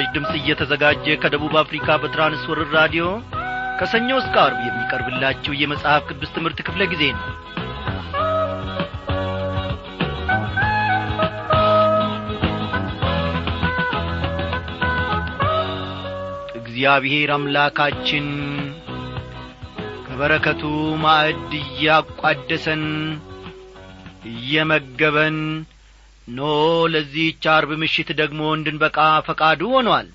ምስራች ድምፅ እየተዘጋጀ ከደቡብ አፍሪካ በትራንስወርር ራዲዮ ከሰኞ እስከ አርብ የሚቀርብላችሁ የመጽሐፍ ቅዱስ ትምህርት ክፍለ ጊዜ ነው። እግዚአብሔር አምላካችን ከበረከቱ ማዕድ እያቋደሰን እየመገበን ኖ ለዚህች አርብ ምሽት ደግሞ እንድንበቃ ፈቃዱ ሆኗል።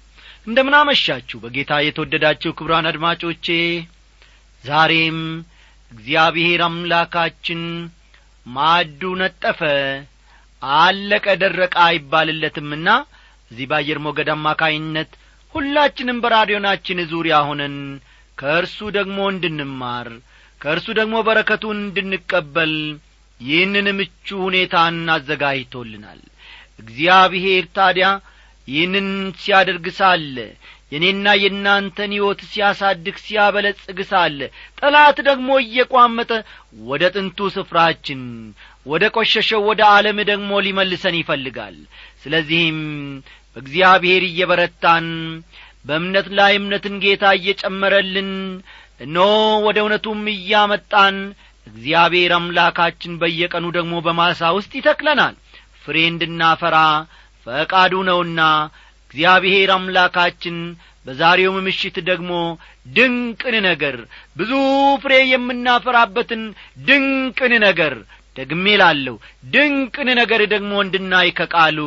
እንደምናመሻችሁ በጌታ የተወደዳችሁ ክብራን አድማጮቼ። ዛሬም እግዚአብሔር አምላካችን ማዕዱ ነጠፈ አለቀ ደረቀ አይባልለትምና እዚህ በአየር ሞገድ አማካይነት ሁላችንም በራዲዮናችን ዙሪያ ሆነን ከእርሱ ደግሞ እንድንማር ከእርሱ ደግሞ በረከቱን እንድንቀበል ይህንን ምቹ ሁኔታን አዘጋጅቶልናል። እግዚአብሔር ታዲያ ይህንን ሲያደርግ ሳለ የእኔና የእናንተን ሕይወት ሲያሳድግ ሲያበለጽግ ሳለ ጠላት ደግሞ እየቋመጠ ወደ ጥንቱ ስፍራችን ወደ ቈሸሸው ወደ ዓለም ደግሞ ሊመልሰን ይፈልጋል። ስለዚህም በእግዚአብሔር እየበረታን በእምነት ላይ እምነትን ጌታ እየጨመረልን እኖ ወደ እውነቱም እያመጣን እግዚአብሔር አምላካችን በየቀኑ ደግሞ በማሳ ውስጥ ይተክለናል። ፍሬ እንድናፈራ ፈቃዱ ነውና እግዚአብሔር አምላካችን በዛሬውም ምሽት ደግሞ ድንቅን ነገር ብዙ ፍሬ የምናፈራበትን ድንቅን ነገር ደግሜ ላለሁ ድንቅን ነገር ደግሞ እንድናይ ከቃሉ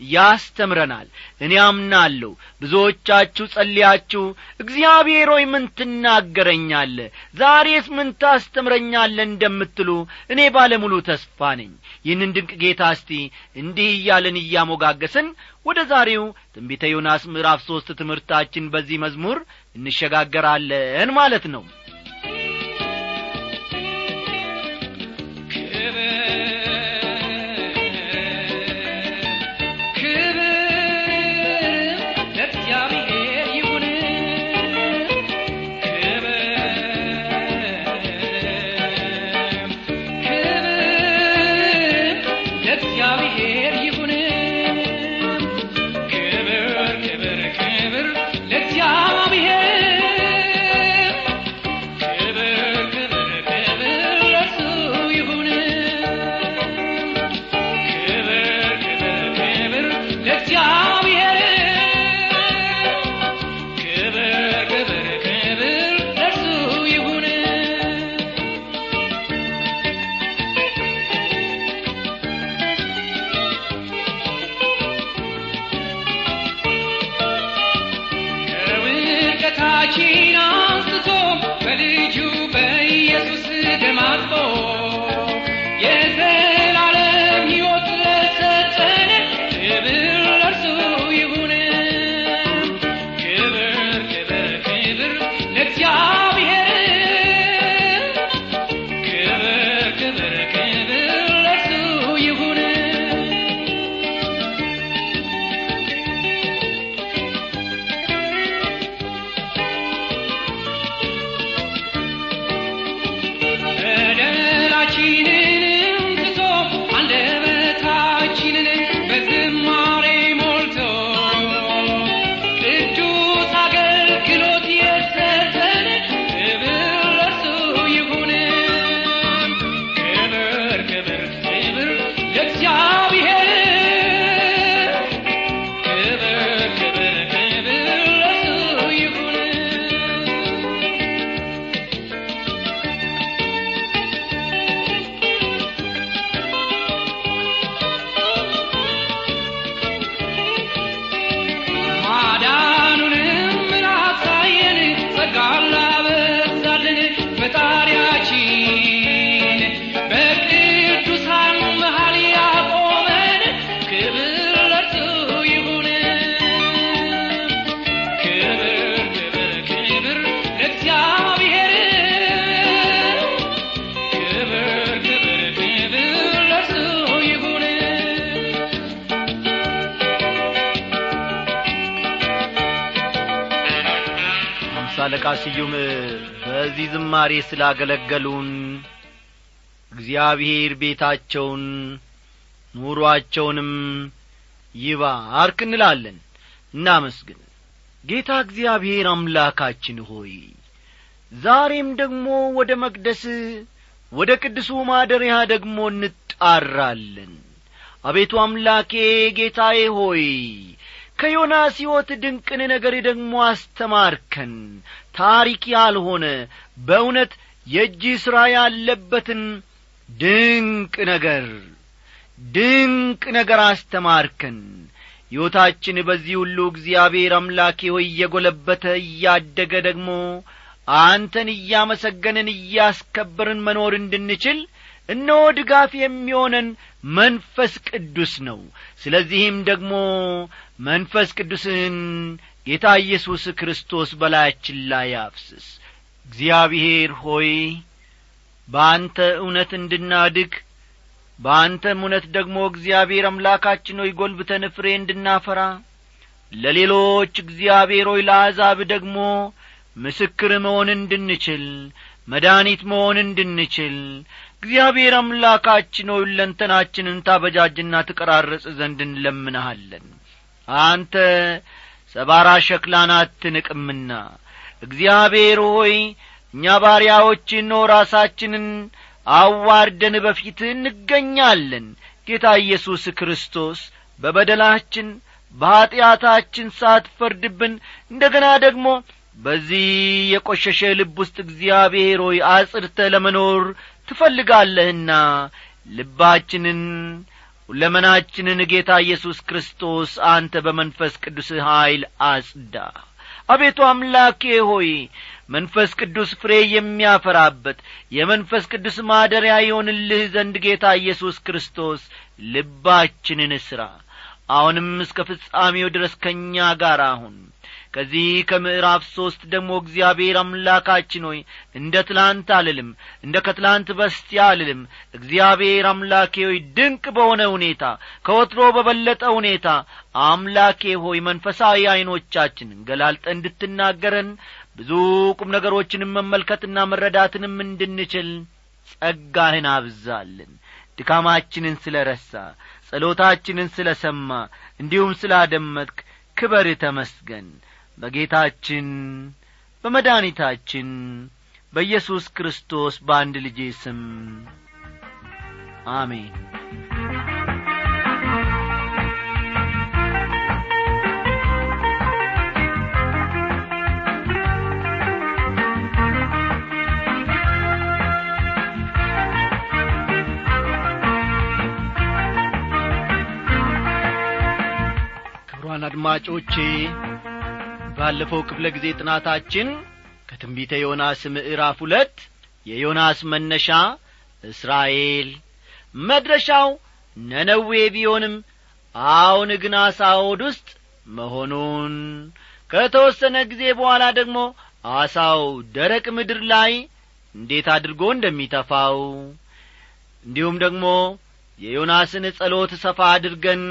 ያስተምረናል። እኔ አምናለሁ። ብዙዎቻችሁ ጸልያችሁ እግዚአብሔር ሆይ ምን ትናገረኛለ ዛሬስ ምን ታስተምረኛለ እንደምትሉ እኔ ባለሙሉ ተስፋ ነኝ። ይህንን ድንቅ ጌታ እስቲ እንዲህ እያለን እያሞጋገስን ወደ ዛሬው ትንቢተ ዮናስ ምዕራፍ ሦስት ትምህርታችን በዚህ መዝሙር እንሸጋገራለን ማለት ነው አለቃ ስዩም በዚህ ዝማሬ ስላገለገሉን እግዚአብሔር ቤታቸውን ኑሮአቸውንም ይባርክ እንላለን። እናመስግን። ጌታ እግዚአብሔር አምላካችን ሆይ ዛሬም ደግሞ ወደ መቅደስ ወደ ቅዱሱ ማደሪያ ደግሞ እንጣራለን። አቤቱ አምላኬ ጌታዬ ሆይ ከዮናስ ሕይወት ድንቅን ነገር ደግሞ አስተማርከን። ታሪክ ያልሆነ በእውነት የእጅ ሥራ ያለበትን ድንቅ ነገር ድንቅ ነገር አስተማርከን። ሕይወታችን በዚህ ሁሉ እግዚአብሔር አምላኬ ሆይ እየጐለበተ እያደገ ደግሞ አንተን እያመሰገንን እያስከበርን መኖር እንድንችል እነሆ ድጋፍ የሚሆነን መንፈስ ቅዱስ ነው። ስለዚህም ደግሞ መንፈስ ቅዱስን ጌታ ኢየሱስ ክርስቶስ በላያችን ላይ አፍስስ። እግዚአብሔር ሆይ በአንተ እውነት እንድናድግ በአንተም እውነት ደግሞ እግዚአብሔር አምላካችን ሆይ ጐልብተን ፍሬ እንድናፈራ ለሌሎች እግዚአብሔር ሆይ ለአሕዛብ ደግሞ ምስክር መሆን እንድንችል መድኒት መሆን እንድንችል እግዚአብሔር አምላካችን ሆይ ለንተናችንን ታበጃጅና ትቀራረጽ ዘንድ እንለምንሃለን። አንተ ሰባራ ሸክላን አትንቅምና እግዚአብሔር ሆይ እኛ ባሪያዎች ኖ ራሳችንን አዋርደን በፊት እንገኛለን። ጌታ ኢየሱስ ክርስቶስ በበደላችን በኀጢአታችን ሳትፈርድብን እንደ ገና ደግሞ በዚህ የቈሸሸ ልብ ውስጥ እግዚአብሔር ሆይ አጽድተ ለመኖር ትፈልጋለህና ልባችንን ሁለመናችንን ጌታ ኢየሱስ ክርስቶስ አንተ በመንፈስ ቅዱስ ኀይል አጽዳ። አቤቱ አምላኬ ሆይ መንፈስ ቅዱስ ፍሬ የሚያፈራበት የመንፈስ ቅዱስ ማደሪያ ይሆንልህ ዘንድ ጌታ ኢየሱስ ክርስቶስ ልባችንን እስራ አሁንም እስከ ፍጻሜው ድረስ ከእኛ ጋር አሁን ከዚህ ከምዕራፍ ሦስት ደግሞ እግዚአብሔር አምላካችን ሆይ እንደ ትላንት አልልም እንደ ከትላንት በስቲያ አልልም። እግዚአብሔር አምላኬ ሆይ ድንቅ በሆነ ሁኔታ ከወትሮ በበለጠ ሁኔታ አምላኬ ሆይ መንፈሳዊ ዐይኖቻችንን ገላልጠ እንድትናገረን ብዙ ቁም ነገሮችንም መመልከትና መረዳትንም እንድንችል ጸጋህን አብዛልን። ድካማችንን ስለ ረሳ ጸሎታችንን ስለ ሰማ እንዲሁም ስላደመጥክ ክበር ተመስገን በጌታችን በመድኒታችን በኢየሱስ ክርስቶስ በአንድ ልጄ ስም አሜን። ክብሯን አድማጮቼ ባለፈው ክፍለ ጊዜ ጥናታችን ከትንቢተ ዮናስ ምዕራፍ ሁለት የዮናስ መነሻ እስራኤል መድረሻው ነነዌ ቢሆንም አሁን ግን አሳውድ ውስጥ መሆኑን ከተወሰነ ጊዜ በኋላ ደግሞ አሳው ደረቅ ምድር ላይ እንዴት አድርጎ እንደሚተፋው እንዲሁም ደግሞ የዮናስን ጸሎት ሰፋ አድርገን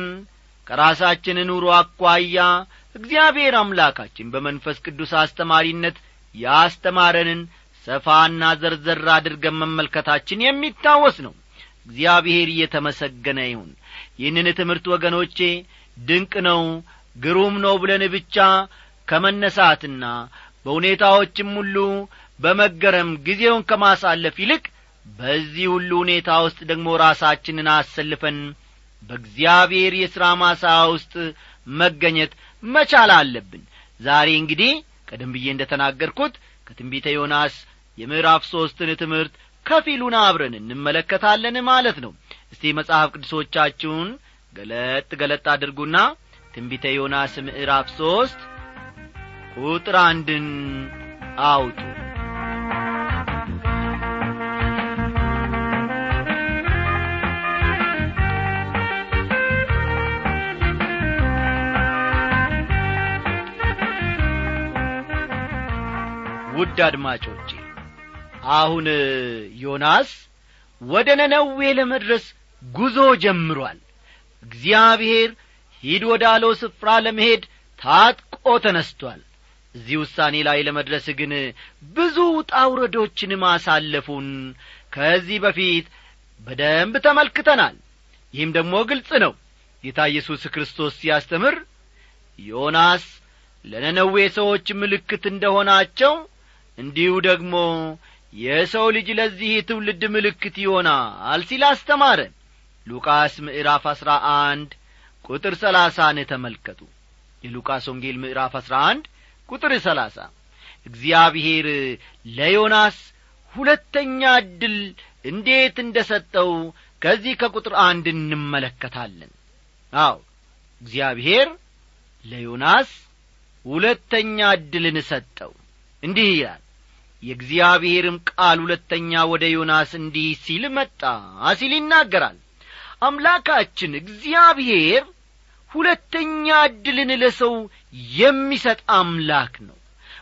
ከራሳችን ኑሮ አኳያ እግዚአብሔር አምላካችን በመንፈስ ቅዱስ አስተማሪነት ያስተማረንን ሰፋና ዘርዘር አድርገን መመልከታችን የሚታወስ ነው። እግዚአብሔር እየተመሰገነ ይሁን። ይህንን ትምህርት ወገኖቼ ድንቅ ነው ግሩም ነው ብለን ብቻ ከመነሳትና በሁኔታዎችም ሁሉ በመገረም ጊዜውን ከማሳለፍ ይልቅ በዚህ ሁሉ ሁኔታ ውስጥ ደግሞ ራሳችንን አሰልፈን በእግዚአብሔር የሥራ ማሳ ውስጥ መገኘት መቻል አለብን። ዛሬ እንግዲህ ቀደም ብዬ እንደ ተናገርኩት ከትንቢተ ዮናስ የምዕራፍ ሦስትን ትምህርት ከፊሉን አብረን እንመለከታለን ማለት ነው። እስቲ መጽሐፍ ቅዱሶቻችሁን ገለጥ ገለጥ አድርጉና ትንቢተ ዮናስ ምዕራፍ ሦስት ቁጥር አንድን አውጡ ውድ አድማጮቼ አሁን ዮናስ ወደ ነነዌ ለመድረስ ጉዞ ጀምሯል። እግዚአብሔር ሂድ ወዳለው ስፍራ ለመሄድ ታጥቆ ተነስቶአል እዚህ ውሳኔ ላይ ለመድረስ ግን ብዙ ጣውረዶችን ማሳለፉን ከዚህ በፊት በደንብ ተመልክተናል። ይህም ደግሞ ግልጽ ነው። ጌታ ኢየሱስ ክርስቶስ ሲያስተምር ዮናስ ለነነዌ ሰዎች ምልክት እንደሆናቸው እንዲሁ ደግሞ የሰው ልጅ ለዚህ ትውልድ ምልክት ይሆናል ሲል አስተማረ ሉቃስ ምዕራፍ አሥራ አንድ ቁጥር ሰላሳን ተመልከቱ። የሉቃስ ወንጌል ምዕራፍ አሥራ አንድ ቁጥር ሰላሳ እግዚአብሔር ለዮናስ ሁለተኛ ዕድል እንዴት እንደ ሰጠው ከዚህ ከቁጥር አንድ እንመለከታለን። አው እግዚአብሔር ለዮናስ ሁለተኛ ዕድልን ሰጠው። እንዲህ ይላል የእግዚአብሔርም ቃል ሁለተኛ ወደ ዮናስ እንዲህ ሲል መጣ ሲል ይናገራል። አምላካችን እግዚአብሔር ሁለተኛ ዕድልን ለሰው የሚሰጥ አምላክ ነው።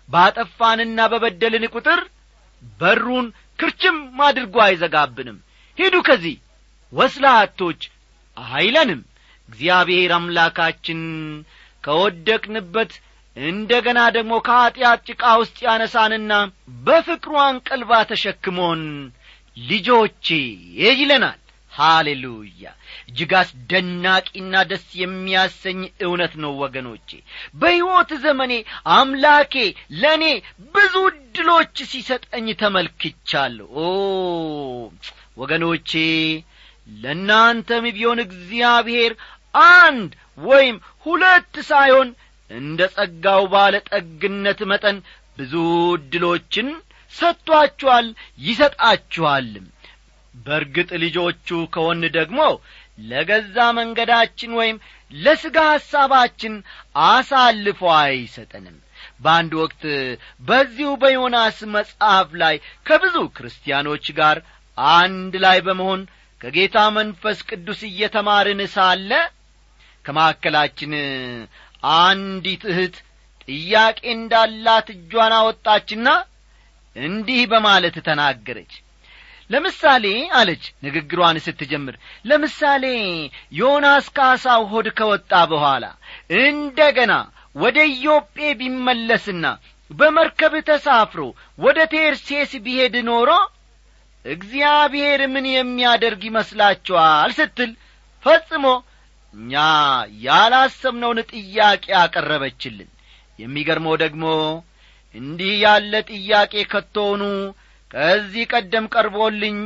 ባጠፋንና በበደልን ቁጥር በሩን ክርችም አድርጎ አይዘጋብንም። ሂዱ ከዚህ ወስላቶች አይለንም። እግዚአብሔር አምላካችን ከወደቅንበት እንደ ገና ደግሞ ከኀጢአት ጭቃ ውስጥ ያነሳንና በፍቅሩ አንቀልባ ተሸክሞን ልጆቼ ይለናል። ሃሌሉያ! እጅግ አስደናቂና ደስ የሚያሰኝ እውነት ነው ወገኖቼ። በሕይወት ዘመኔ አምላኬ ለእኔ ብዙ ዕድሎች ሲሰጠኝ ተመልክቻለሁ። ኦ ወገኖቼ ለእናንተም ቢሆን እግዚአብሔር አንድ ወይም ሁለት ሳይሆን እንደ ጸጋው ባለ ጠግነት መጠን ብዙ ዕድሎችን ሰጥቶአችኋል ይሰጣችኋልም በርግጥ ልጆቹ ከሆን ደግሞ ለገዛ መንገዳችን ወይም ለሥጋ ሐሳባችን አሳልፎ አይሰጠንም። በአንድ ወቅት በዚሁ በዮናስ መጽሐፍ ላይ ከብዙ ክርስቲያኖች ጋር አንድ ላይ በመሆን ከጌታ መንፈስ ቅዱስ እየተማርን ሳለ ከማዕከላችን አንዲት እህት ጥያቄ እንዳላት እጇን አወጣችና እንዲህ በማለት ተናገረች። ለምሳሌ አለች ንግግሯን ስትጀምር ለምሳሌ ዮናስ ከአሳው ሆድ ከወጣ በኋላ እንደ ገና ወደ ኢዮጴ ቢመለስና በመርከብ ተሳፍሮ ወደ ቴርሴስ ቢሄድ ኖሮ እግዚአብሔር ምን የሚያደርግ ይመስላችኋል ስትል ፈጽሞ እኛ ያላሰብነውን ጥያቄ አቀረበችልን። የሚገርመው ደግሞ እንዲህ ያለ ጥያቄ ከቶውኑ ከዚህ ቀደም ቀርቦልኝ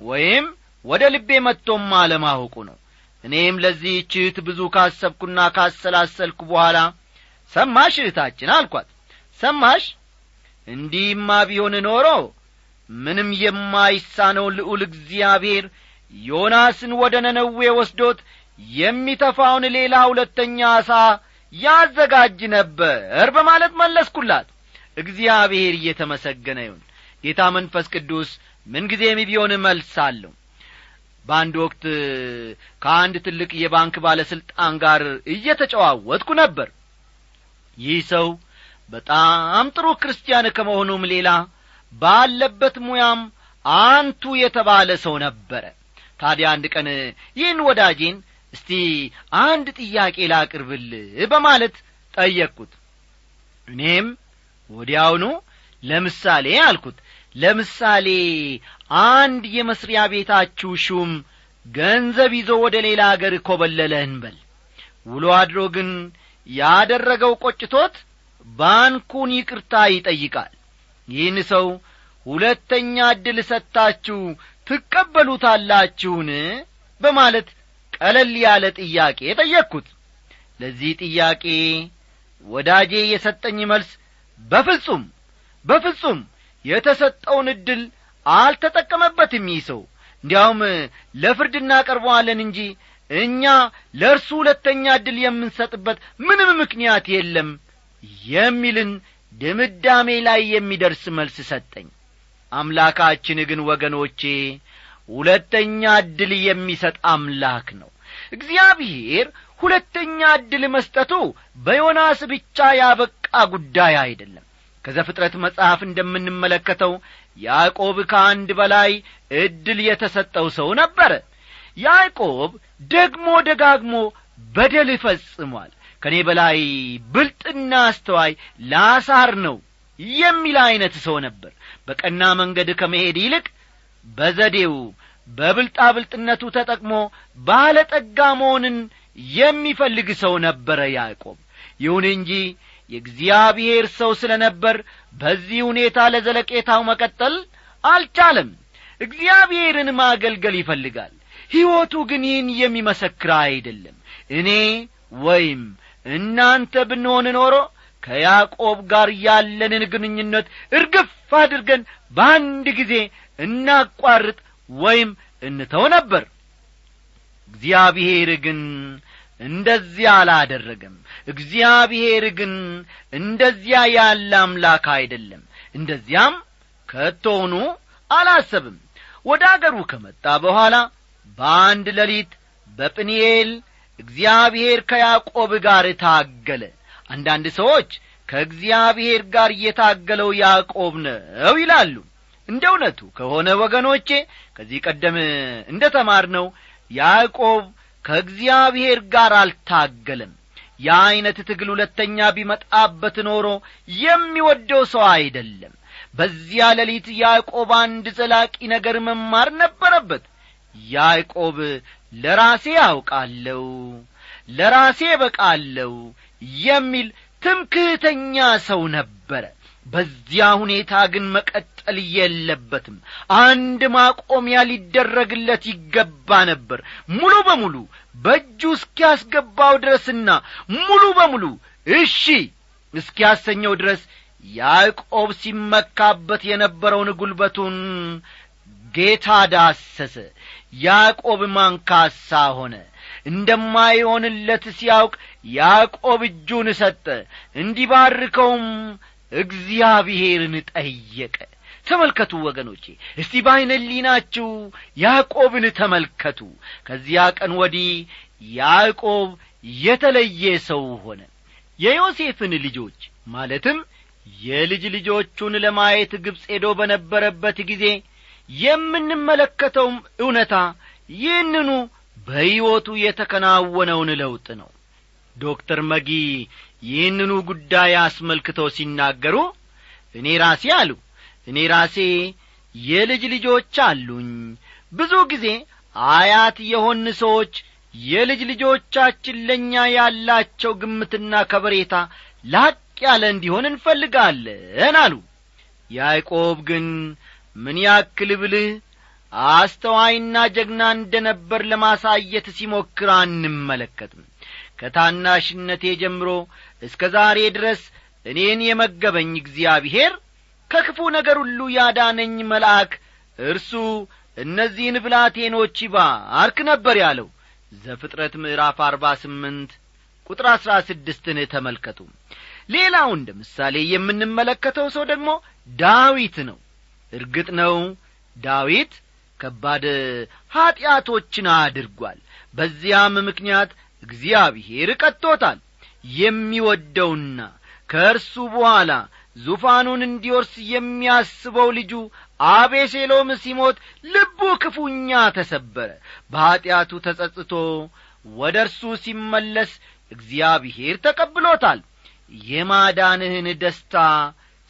ወይም ወደ ልቤ መጥቶም አለማወቁ ነው። እኔም ለዚህ ችት ብዙ ካሰብኩና ካሰላሰልኩ በኋላ ሰማሽ እህታችን አልኳት። ሰማሽ? እንዲህማ ቢሆን ኖሮ ምንም የማይሳነው ልዑል እግዚአብሔር ዮናስን ወደ ነነዌ ወስዶት የሚተፋውን ሌላ ሁለተኛ አሳ ያዘጋጅ ነበር በማለት መለስኩላት። እግዚአብሔር እየተመሰገነ ይሁን። ጌታ መንፈስ ቅዱስ ምንጊዜም ቢሆን አለው። በአንድ ወቅት ከአንድ ትልቅ የባንክ ባለሥልጣን ጋር እየተጨዋወትኩ ነበር። ይህ ሰው በጣም ጥሩ ክርስቲያን ከመሆኑም ሌላ ባለበት ሙያም አንቱ የተባለ ሰው ነበረ። ታዲያ አንድ ቀን ይህን ወዳጄን እስቲ አንድ ጥያቄ ላቅርብል በማለት ጠየቅኩት። እኔም ወዲያውኑ ለምሳሌ አልኩት። ለምሳሌ አንድ የመስሪያ ቤታችሁ ሹም ገንዘብ ይዞ ወደ ሌላ አገር ኮበለለ እንበል ውሎ አድሮ ግን ያደረገው ቆጭቶት ባንኩን ይቅርታ ይጠይቃል። ይህን ሰው ሁለተኛ ዕድል ሰጥታችሁ ትቀበሉታላችሁን? በማለት ቀለል ያለ ጥያቄ ጠየቅኩት። ለዚህ ጥያቄ ወዳጄ የሰጠኝ መልስ በፍጹም በፍጹም የተሰጠውን ዕድል አልተጠቀመበትም ይህ ሰው። እንዲያውም ለፍርድ እናቀርበዋለን እንጂ እኛ ለእርሱ ሁለተኛ ዕድል የምንሰጥበት ምንም ምክንያት የለም የሚልን ድምዳሜ ላይ የሚደርስ መልስ ሰጠኝ። አምላካችን ግን ወገኖቼ ሁለተኛ ዕድል የሚሰጥ አምላክ ነው። እግዚአብሔር ሁለተኛ ዕድል መስጠቱ በዮናስ ብቻ ያበቃ ጉዳይ አይደለም። ከዘፍጥረት መጽሐፍ እንደምንመለከተው ያዕቆብ ከአንድ በላይ ዕድል የተሰጠው ሰው ነበረ ያዕቆብ ደግሞ ደጋግሞ በደል ፈጽሟል። ከእኔ በላይ ብልጥና አስተዋይ ላሳር ነው የሚል ዐይነት ሰው ነበር። በቀና መንገድ ከመሄድ ይልቅ በዘዴው በብልጣብልጥነቱ ተጠቅሞ ባለጠጋ መሆንን የሚፈልግ ሰው ነበረ ያዕቆብ። ይሁን እንጂ የእግዚአብሔር ሰው ስለ ነበር በዚህ ሁኔታ ለዘለቄታው መቀጠል አልቻለም። እግዚአብሔርን ማገልገል ይፈልጋል። ሕይወቱ ግን ይህን የሚመሰክር አይደለም። እኔ ወይም እናንተ ብንሆን ኖሮ ከያዕቆብ ጋር ያለንን ግንኙነት እርግፍ አድርገን በአንድ ጊዜ እናቋርጥ ወይም እንተው ነበር። እግዚአብሔር ግን እንደዚያ አላደረገም። እግዚአብሔር ግን እንደዚያ ያለ አምላክ አይደለም። እንደዚያም ከቶውኑ አላሰብም። ወደ አገሩ ከመጣ በኋላ በአንድ ሌሊት በጵንኤል እግዚአብሔር ከያዕቆብ ጋር ታገለ። አንዳንድ ሰዎች ከእግዚአብሔር ጋር እየታገለው ያዕቆብ ነው ይላሉ እንደ እውነቱ ከሆነ ወገኖቼ ከዚህ ቀደም እንደ ተማርነው ያዕቆብ ከእግዚአብሔር ጋር አልታገለም። የዐይነት ትግል ሁለተኛ ቢመጣበት ኖሮ የሚወደው ሰው አይደለም። በዚያ ሌሊት ያዕቆብ አንድ ዘላቂ ነገር መማር ነበረበት። ያዕቆብ ለራሴ አውቃለሁ ለራሴ በቃለሁ የሚል ትምክህተኛ ሰው ነበረ። በዚያ ሁኔታ ግን መቀጠል የለበትም። አንድ ማቆሚያ ሊደረግለት ይገባ ነበር። ሙሉ በሙሉ በእጁ እስኪያስገባው ድረስና ሙሉ በሙሉ እሺ እስኪያሰኘው ድረስ ያዕቆብ ሲመካበት የነበረውን ጉልበቱን ጌታ ዳሰሰ። ያዕቆብ ማንካሳ ሆነ። እንደማይሆንለት ሲያውቅ ያዕቆብ እጁን ሰጠ። እንዲባርከውም እግዚአብሔርን ጠየቀ ተመልከቱ ወገኖቼ። እስቲ በዐይነ ያዕቆብን ተመልከቱ። ከዚያ ቀን ወዲህ ያዕቆብ የተለየ ሰው ሆነ። የዮሴፍን ልጆች ማለትም የልጅ ልጆቹን ለማየት ግብፅ ሄዶ በነበረበት ጊዜ የምንመለከተውም እውነታ ይህንኑ በሕይወቱ የተከናወነውን ለውጥ ነው። ዶክተር መጊ ይህንኑ ጉዳይ አስመልክተው ሲናገሩ እኔ ራሴ አሉ እኔ ራሴ የልጅ ልጆች አሉኝ። ብዙ ጊዜ አያት የሆን ሰዎች የልጅ ልጆቻችን ለእኛ ያላቸው ግምትና ከበሬታ ላቅ ያለ እንዲሆን እንፈልጋለን አሉ። ያዕቆብ ግን ምን ያክል ብልህ አስተዋይና ጀግና እንደ ነበር ለማሳየት ሲሞክር አንመለከትም። ከታናሽነቴ ጀምሮ እስከ ዛሬ ድረስ እኔን የመገበኝ እግዚአብሔር ከክፉ ነገር ሁሉ ያዳነኝ መልአክ እርሱ እነዚህን ብላቴኖች ይባርክ ነበር ያለው። ዘፍጥረት ምዕራፍ አርባ ስምንት ቁጥር አሥራ ስድስትን ተመልከቱ። ሌላው እንደ ምሳሌ የምንመለከተው ሰው ደግሞ ዳዊት ነው። እርግጥ ነው ዳዊት ከባድ ኀጢአቶችን አድርጓል። በዚያም ምክንያት እግዚአብሔር ቀጥቶታል። የሚወደውና ከእርሱ በኋላ ዙፋኑን እንዲወርስ የሚያስበው ልጁ አቤሴሎም ሲሞት ልቡ ክፉኛ ተሰበረ። በኀጢአቱ ተጸጽቶ ወደ እርሱ ሲመለስ እግዚአብሔር ተቀብሎታል። የማዳንህን ደስታ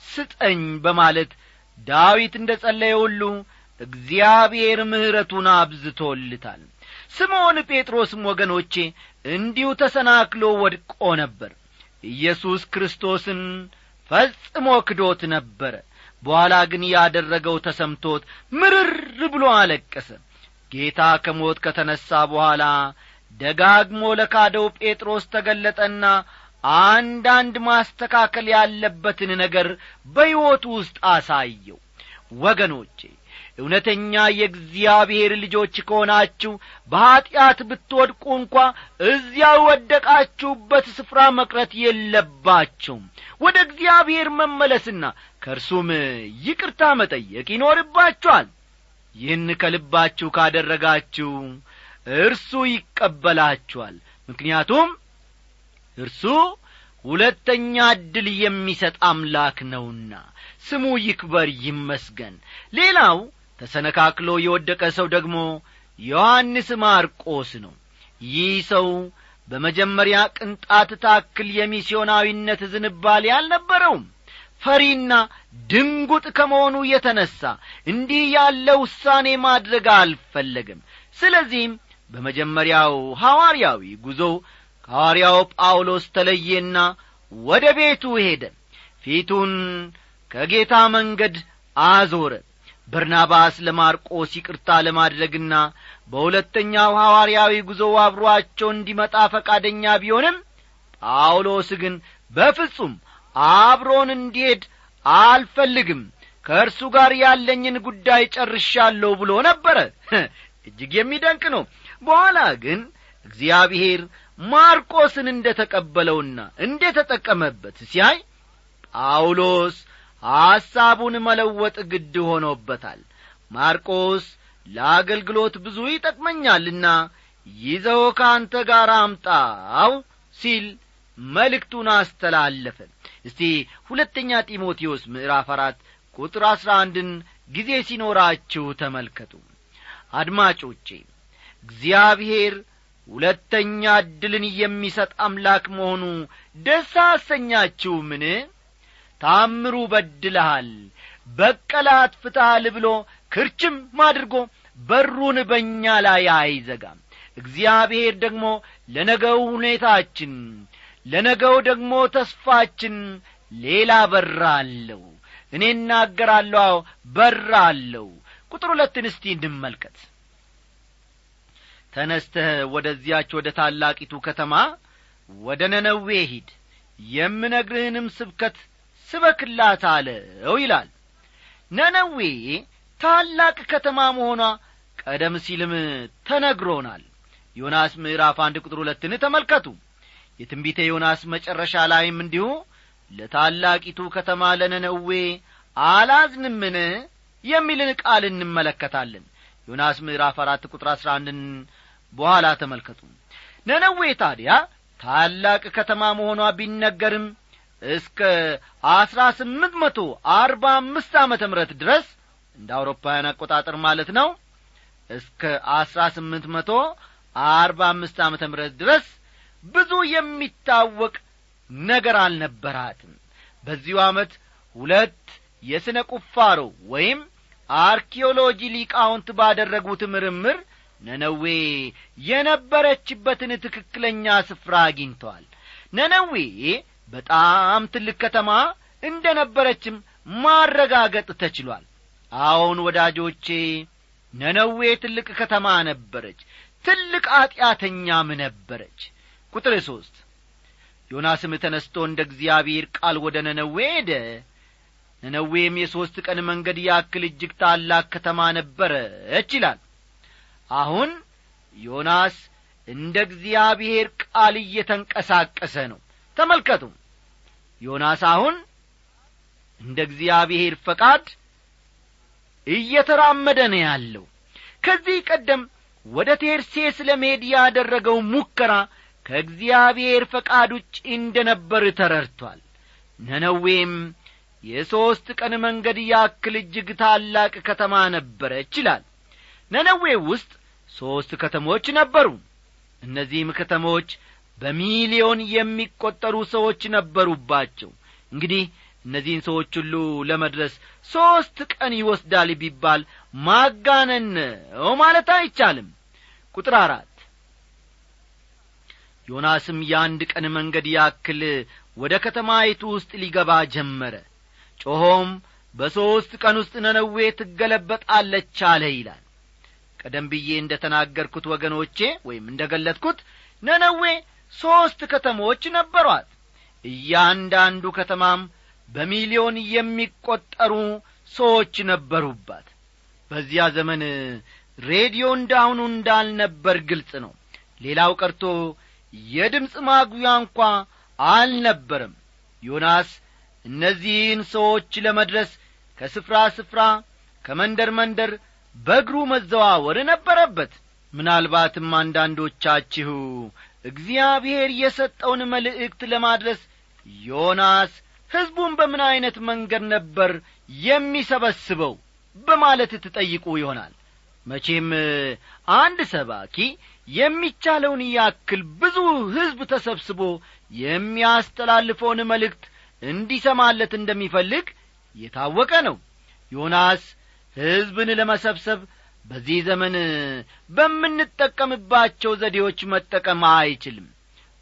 ስጠኝ በማለት ዳዊት እንደ ጸለየ ሁሉ እግዚአብሔር ምሕረቱን አብዝቶልታል ስምዖን ጴጥሮስም ወገኖቼ እንዲሁ ተሰናክሎ ወድቆ ነበር። ኢየሱስ ክርስቶስን ፈጽሞ ክዶት ነበረ። በኋላ ግን ያደረገው ተሰምቶት ምርር ብሎ አለቀሰ። ጌታ ከሞት ከተነሣ በኋላ ደጋግሞ ለካደው ጴጥሮስ ተገለጠና አንዳንድ ማስተካከል ያለበትን ነገር በሕይወቱ ውስጥ አሳየው። ወገኖቼ እውነተኛ የእግዚአብሔር ልጆች ከሆናችሁ በኀጢአት ብትወድቁ እንኳ እዚያው ወደቃችሁበት ስፍራ መቅረት የለባችሁም። ወደ እግዚአብሔር መመለስና ከእርሱም ይቅርታ መጠየቅ ይኖርባችኋል። ይህን ከልባችሁ ካደረጋችሁ እርሱ ይቀበላችኋል። ምክንያቱም እርሱ ሁለተኛ ዕድል የሚሰጥ አምላክ ነውና ስሙ ይክበር ይመስገን። ሌላው ተሰነካክሎ የወደቀ ሰው ደግሞ ዮሐንስ ማርቆስ ነው። ይህ ሰው በመጀመሪያ ቅንጣት ታክል የሚስዮናዊነት ዝንባሌ አልነበረውም። ፈሪና ድንጉጥ ከመሆኑ የተነሣ እንዲህ ያለ ውሳኔ ማድረግ አልፈለግም ስለዚህም በመጀመሪያው ሐዋርያዊ ጉዞ ከሐዋርያው ጳውሎስ ተለየና ወደ ቤቱ ሄደ። ፊቱን ከጌታ መንገድ አዞረ በርናባስ ለማርቆስ ይቅርታ ለማድረግና በሁለተኛው ሐዋርያዊ ጉዞ አብሮአቸው እንዲመጣ ፈቃደኛ ቢሆንም ጳውሎስ ግን በፍጹም አብሮን እንዲሄድ አልፈልግም። ከእርሱ ጋር ያለኝን ጉዳይ ጨርሻለሁ ብሎ ነበረ። እጅግ የሚደንቅ ነው። በኋላ ግን እግዚአብሔር ማርቆስን እንደ ተቀበለውና እንደ ተጠቀመበት ሲያይ ጳውሎስ ሐሳቡን መለወጥ ግድ ሆኖበታል። ማርቆስ ለአገልግሎት ብዙ ይጠቅመኛልና ይዘው ከአንተ ጋር አምጣው ሲል መልእክቱን አስተላለፈ። እስቲ ሁለተኛ ጢሞቴዎስ ምዕራፍ አራት ቁጥር አሥራ አንድን ጊዜ ሲኖራችሁ ተመልከቱ። አድማጮቼ እግዚአብሔር ሁለተኛ ዕድልን የሚሰጥ አምላክ መሆኑ ደስ አሰኛችሁምን ታምሩ በድልሃል በቀላ አጥፍተሃል ብሎ ክርችም አድርጎ በሩን በእኛ ላይ አይዘጋም። እግዚአብሔር ደግሞ ለነገው ሁኔታችን ለነገው ደግሞ ተስፋችን ሌላ በር አለው። እኔ እናገራለሁ በር አለው። ቁጥር ሁለትን እስቲ እንመልከት ተነስተህ ወደዚያች ወደ ታላቂቱ ከተማ ወደ ነነዌ ሂድ። የምነግርህንም ስብከት ስበክላት አለው ይላል። ነነዌ ታላቅ ከተማ መሆኗ ቀደም ሲልም ተነግሮናል። ዮናስ ምዕራፍ አንድ ቁጥር ሁለትን ተመልከቱ። የትንቢተ ዮናስ መጨረሻ ላይም እንዲሁ ለታላቂቱ ከተማ ለነነዌ አላዝንምን የሚልን ቃል እንመለከታለን። ዮናስ ምዕራፍ አራት ቁጥር አሥራ አንድን በኋላ ተመልከቱ። ነነዌ ታዲያ ታላቅ ከተማ መሆኗ ቢነገርም እስከ አስራ ስምንት መቶ አርባ አምስት ዓመተ ምረት ድረስ እንደ አውሮፓውያን አቆጣጠር ማለት ነው እስከ አስራ ስምንት መቶ አርባ አምስት ዓመተ ምረት ድረስ ብዙ የሚታወቅ ነገር አልነበራትም። በዚሁ ዓመት ሁለት የሥነ ቁፋሮ ወይም አርኪኦሎጂ ሊቃውንት ባደረጉት ምርምር ነነዌ የነበረችበትን ትክክለኛ ስፍራ አግኝተዋል ነነዌ በጣም ትልቅ ከተማ እንደ ነበረችም ማረጋገጥ ተችሏል። አዎን ወዳጆቼ ነነዌ ትልቅ ከተማ ነበረች ትልቅ ኀጢአተኛም ነበረች። ቁጥር ሦስት ዮናስም ተነስቶ እንደ እግዚአብሔር ቃል ወደ ነነዌ ሄደ። ነነዌም የሦስት ቀን መንገድ ያክል እጅግ ታላቅ ከተማ ነበረች ይላል። አሁን ዮናስ እንደ እግዚአብሔር ቃል እየተንቀሳቀሰ ነው ተመልከቱ። ዮናስ አሁን እንደ እግዚአብሔር ፈቃድ እየተራመደ ነው ያለው። ከዚህ ቀደም ወደ ቴርሴስ ለመሄድ ያደረገው ሙከራ ከእግዚአብሔር ፈቃድ ውጭ እንደ ነበር ተረድቷል። ነነዌም የሦስት ቀን መንገድ ያክል እጅግ ታላቅ ከተማ ነበረች ይላል። ነነዌ ውስጥ ሦስት ከተሞች ነበሩ። እነዚህም ከተሞች በሚሊዮን የሚቈጠሩ ሰዎች ነበሩባቸው። እንግዲህ እነዚህን ሰዎች ሁሉ ለመድረስ ሦስት ቀን ይወስዳል ቢባል ማጋነን ማለት አይቻልም። ቁጥር አራት ዮናስም የአንድ ቀን መንገድ ያክል ወደ ከተማይቱ ውስጥ ሊገባ ጀመረ። ጮኾም በሦስት ቀን ውስጥ ነነዌ ትገለበጣለች አለ ይላል። ቀደም ብዬ እንደ ተናገርኩት ወገኖቼ ወይም እንደ ገለጥኩት ነነዌ ሦስት ከተሞች ነበሯት። እያንዳንዱ ከተማም በሚሊዮን የሚቈጠሩ ሰዎች ነበሩባት። በዚያ ዘመን ሬዲዮ እንዳሁኑ እንዳልነበር ግልጽ ነው። ሌላው ቀርቶ የድምፅ ማጉያ እንኳ አልነበረም። ዮናስ እነዚህን ሰዎች ለመድረስ ከስፍራ ስፍራ ከመንደር መንደር በእግሩ መዘዋወር ነበረበት። ምናልባትም አንዳንዶቻችሁ እግዚአብሔር የሰጠውን መልእክት ለማድረስ ዮናስ ሕዝቡን በምን ዐይነት መንገድ ነበር የሚሰበስበው በማለት ትጠይቁ ይሆናል። መቼም አንድ ሰባኪ የሚቻለውን ያክል ብዙ ሕዝብ ተሰብስቦ የሚያስተላልፈውን መልእክት እንዲሰማለት እንደሚፈልግ የታወቀ ነው። ዮናስ ሕዝብን ለመሰብሰብ በዚህ ዘመን በምንጠቀምባቸው ዘዴዎች መጠቀም አይችልም።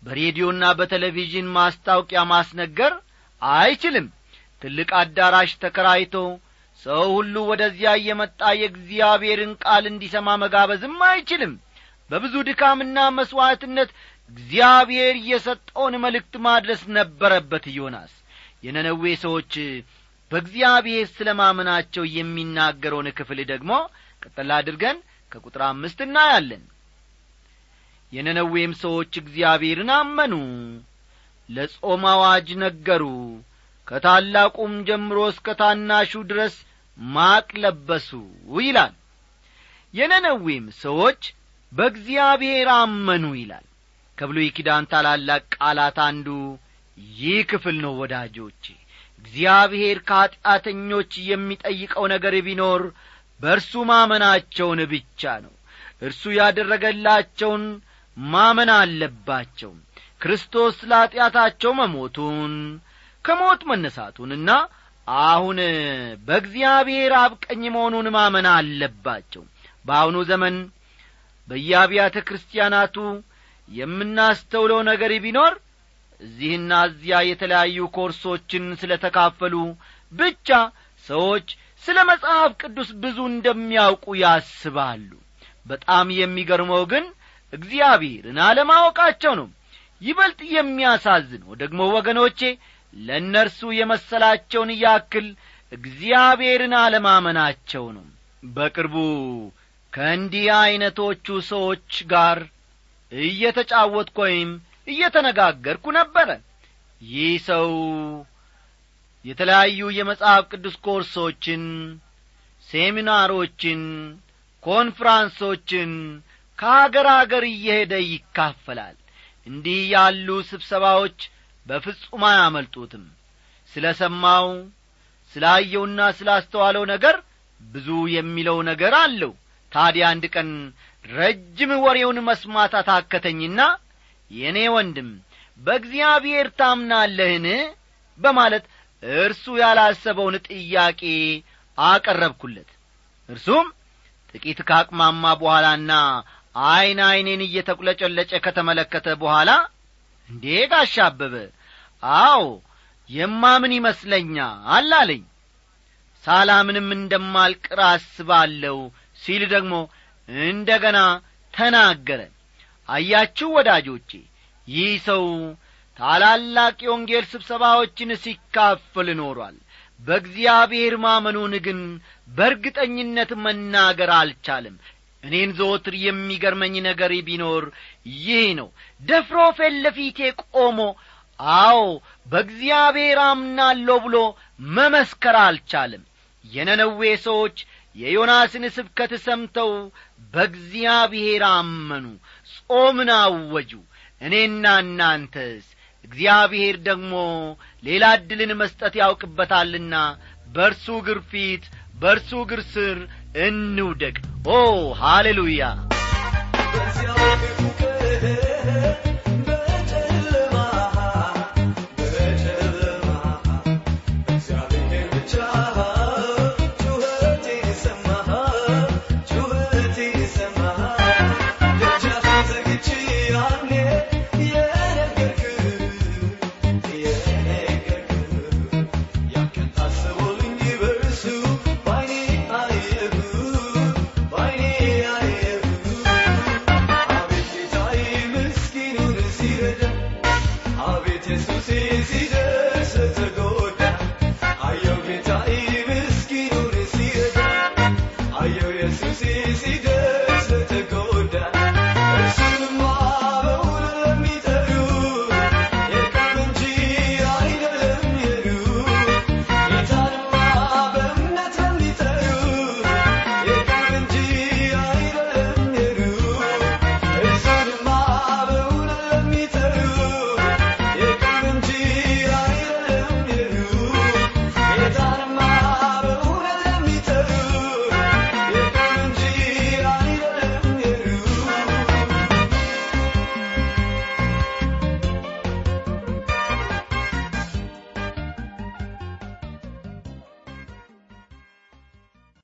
በሬዲዮና በቴሌቪዥን ማስታወቂያ ማስነገር አይችልም። ትልቅ አዳራሽ ተከራይቶ ሰው ሁሉ ወደዚያ እየመጣ የእግዚአብሔርን ቃል እንዲሰማ መጋበዝም አይችልም። በብዙ ድካምና መሥዋዕትነት እግዚአብሔር የሰጠውን መልእክት ማድረስ ነበረበት ዮናስ። የነነዌ ሰዎች በእግዚአብሔር ስለ ማመናቸው የሚናገረውን ክፍል ደግሞ ቀጠላ አድርገን ከቁጥር አምስት እናያለን። የነነዌም ሰዎች እግዚአብሔርን አመኑ ለጾም አዋጅ ነገሩ። ከታላቁም ጀምሮ እስከ ታናሹ ድረስ ማቅ ለበሱ ይላል። የነነዌም ሰዎች በእግዚአብሔር አመኑ ይላል። ከብሉይ ኪዳን ታላላቅ ቃላት አንዱ ይህ ክፍል ነው ወዳጆቼ። እግዚአብሔር ከኀጢአተኞች የሚጠይቀው ነገር ቢኖር በእርሱ ማመናቸውን ብቻ ነው። እርሱ ያደረገላቸውን ማመን አለባቸው። ክርስቶስ ስለ መሞቱን ከሞት መነሳቱንና አሁን በእግዚአብሔር አብቀኝ መሆኑን ማመን አለባቸው። በአሁኑ ዘመን በየአብያተ ክርስቲያናቱ የምናስተውለው ነገር ቢኖር እዚህና እዚያ የተለያዩ ኮርሶችን ስለ ተካፈሉ ብቻ ሰዎች ስለ መጽሐፍ ቅዱስ ብዙ እንደሚያውቁ ያስባሉ። በጣም የሚገርመው ግን እግዚአብሔርን አለማወቃቸው ነው። ይበልጥ የሚያሳዝነው ደግሞ ወገኖቼ ለእነርሱ የመሰላቸውን ያክል እግዚአብሔርን አለማመናቸው ነው። በቅርቡ ከእንዲህ ዐይነቶቹ ሰዎች ጋር እየተጫወትኩ ወይም እየተነጋገርኩ ነበረ። ይህ ሰው የተለያዩ የመጽሐፍ ቅዱስ ኮርሶችን ሴሚናሮችን ኮንፍራንሶችን ከአገር አገር እየሄደ ይካፈላል። እንዲህ ያሉ ስብሰባዎች በፍጹም አያመልጡትም። ስለ ሰማው ስላየውና ስላስተዋለው ነገር ብዙ የሚለው ነገር አለው። ታዲያ አንድ ቀን ረጅም ወሬውን መስማት አታከተኝና የእኔ ወንድም በእግዚአብሔር ታምናለህን? በማለት እርሱ ያላሰበውን ጥያቄ አቀረብኩለት። እርሱም ጥቂት ካቅማማ በኋላና ዐይን ዐይኔን እየተቁለጨለጨ ከተመለከተ በኋላ እንዴ ጋሻ አበበ አዎ የማምን ይመስለኛል አለኝ። ሳላምንም እንደማልቅር አስባለሁ ሲል ደግሞ እንደ ገና ተናገረ። አያችሁ ወዳጆቼ ይህ ሰው ታላላቅ የወንጌል ስብሰባዎችን ሲካፈል ኖሯል። በእግዚአብሔር ማመኑን ግን በእርግጠኝነት መናገር አልቻለም። እኔን ዘወትር የሚገርመኝ ነገር ቢኖር ይህ ነው። ደፍሮ ፊት ለፊቴ ቆሞ አዎ በእግዚአብሔር አምናለሁ ብሎ መመስከር አልቻለም። የነነዌ ሰዎች የዮናስን ስብከት ሰምተው በእግዚአብሔር አመኑ ጾምን አወጁ። እኔና እናንተስ እግዚአብሔር ደግሞ ሌላ ዕድልን መስጠት ያውቅበታልና በእርሱ እግር ፊት በእርሱ እግር ስር እንውደቅ። ኦ ሃሌሉያ